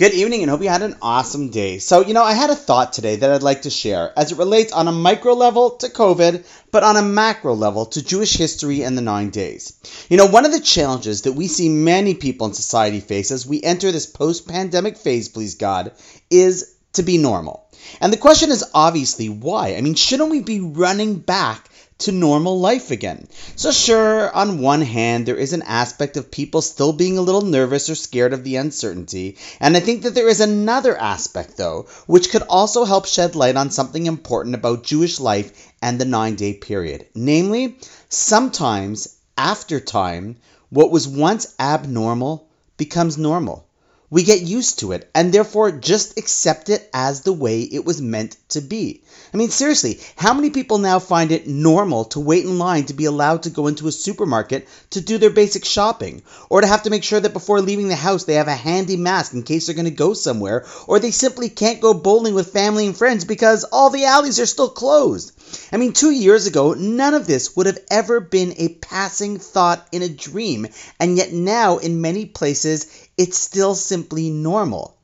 Good evening and hope you had an awesome day. So, you know, I had a thought today that I'd like to share as it relates on a micro level to COVID, but on a macro level to Jewish history and the nine days. You know, one of the challenges that we see many people in society face as we enter this post pandemic phase, please God, is to be normal. And the question is obviously why? I mean, shouldn't we be running back to normal life again. So, sure, on one hand, there is an aspect of people still being a little nervous or scared of the uncertainty, and I think that there is another aspect, though, which could also help shed light on something important about Jewish life and the nine day period. Namely, sometimes, after time, what was once abnormal becomes normal. We get used to it and therefore just accept it as the way it was meant to be. I mean, seriously, how many people now find it normal to wait in line to be allowed to go into a supermarket to do their basic shopping? Or to have to make sure that before leaving the house they have a handy mask in case they're going to go somewhere? Or they simply can't go bowling with family and friends because all the alleys are still closed? I mean, two years ago, none of this would have ever been a passing thought in a dream, and yet now, in many places, it's still simply normal.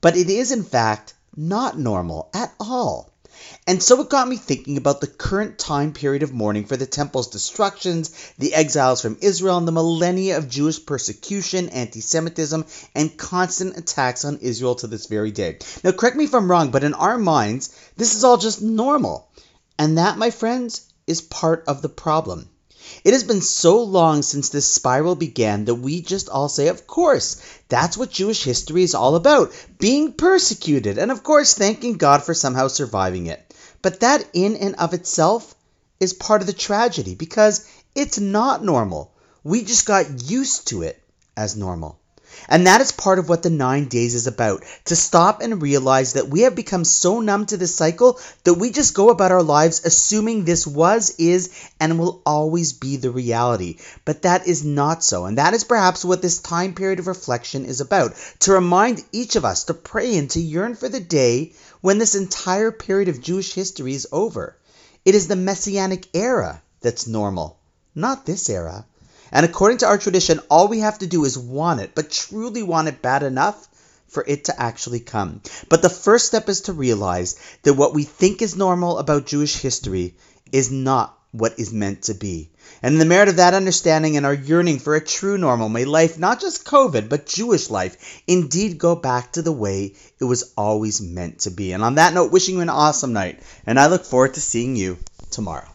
But it is, in fact, not normal at all. And so it got me thinking about the current time period of mourning for the temple's destructions, the exiles from Israel, and the millennia of Jewish persecution, anti Semitism, and constant attacks on Israel to this very day. Now, correct me if I'm wrong, but in our minds, this is all just normal. And that, my friends, is part of the problem. It has been so long since this spiral began that we just all say, of course, that's what Jewish history is all about being persecuted, and of course, thanking God for somehow surviving it. But that, in and of itself, is part of the tragedy because it's not normal. We just got used to it as normal. And that is part of what the nine days is about to stop and realize that we have become so numb to this cycle that we just go about our lives assuming this was, is, and will always be the reality. But that is not so. And that is perhaps what this time period of reflection is about to remind each of us to pray and to yearn for the day when this entire period of Jewish history is over. It is the Messianic era that's normal, not this era. And according to our tradition, all we have to do is want it, but truly want it bad enough for it to actually come. But the first step is to realize that what we think is normal about Jewish history is not what is meant to be. And in the merit of that understanding and our yearning for a true normal, may life, not just COVID, but Jewish life, indeed go back to the way it was always meant to be. And on that note, wishing you an awesome night, and I look forward to seeing you tomorrow.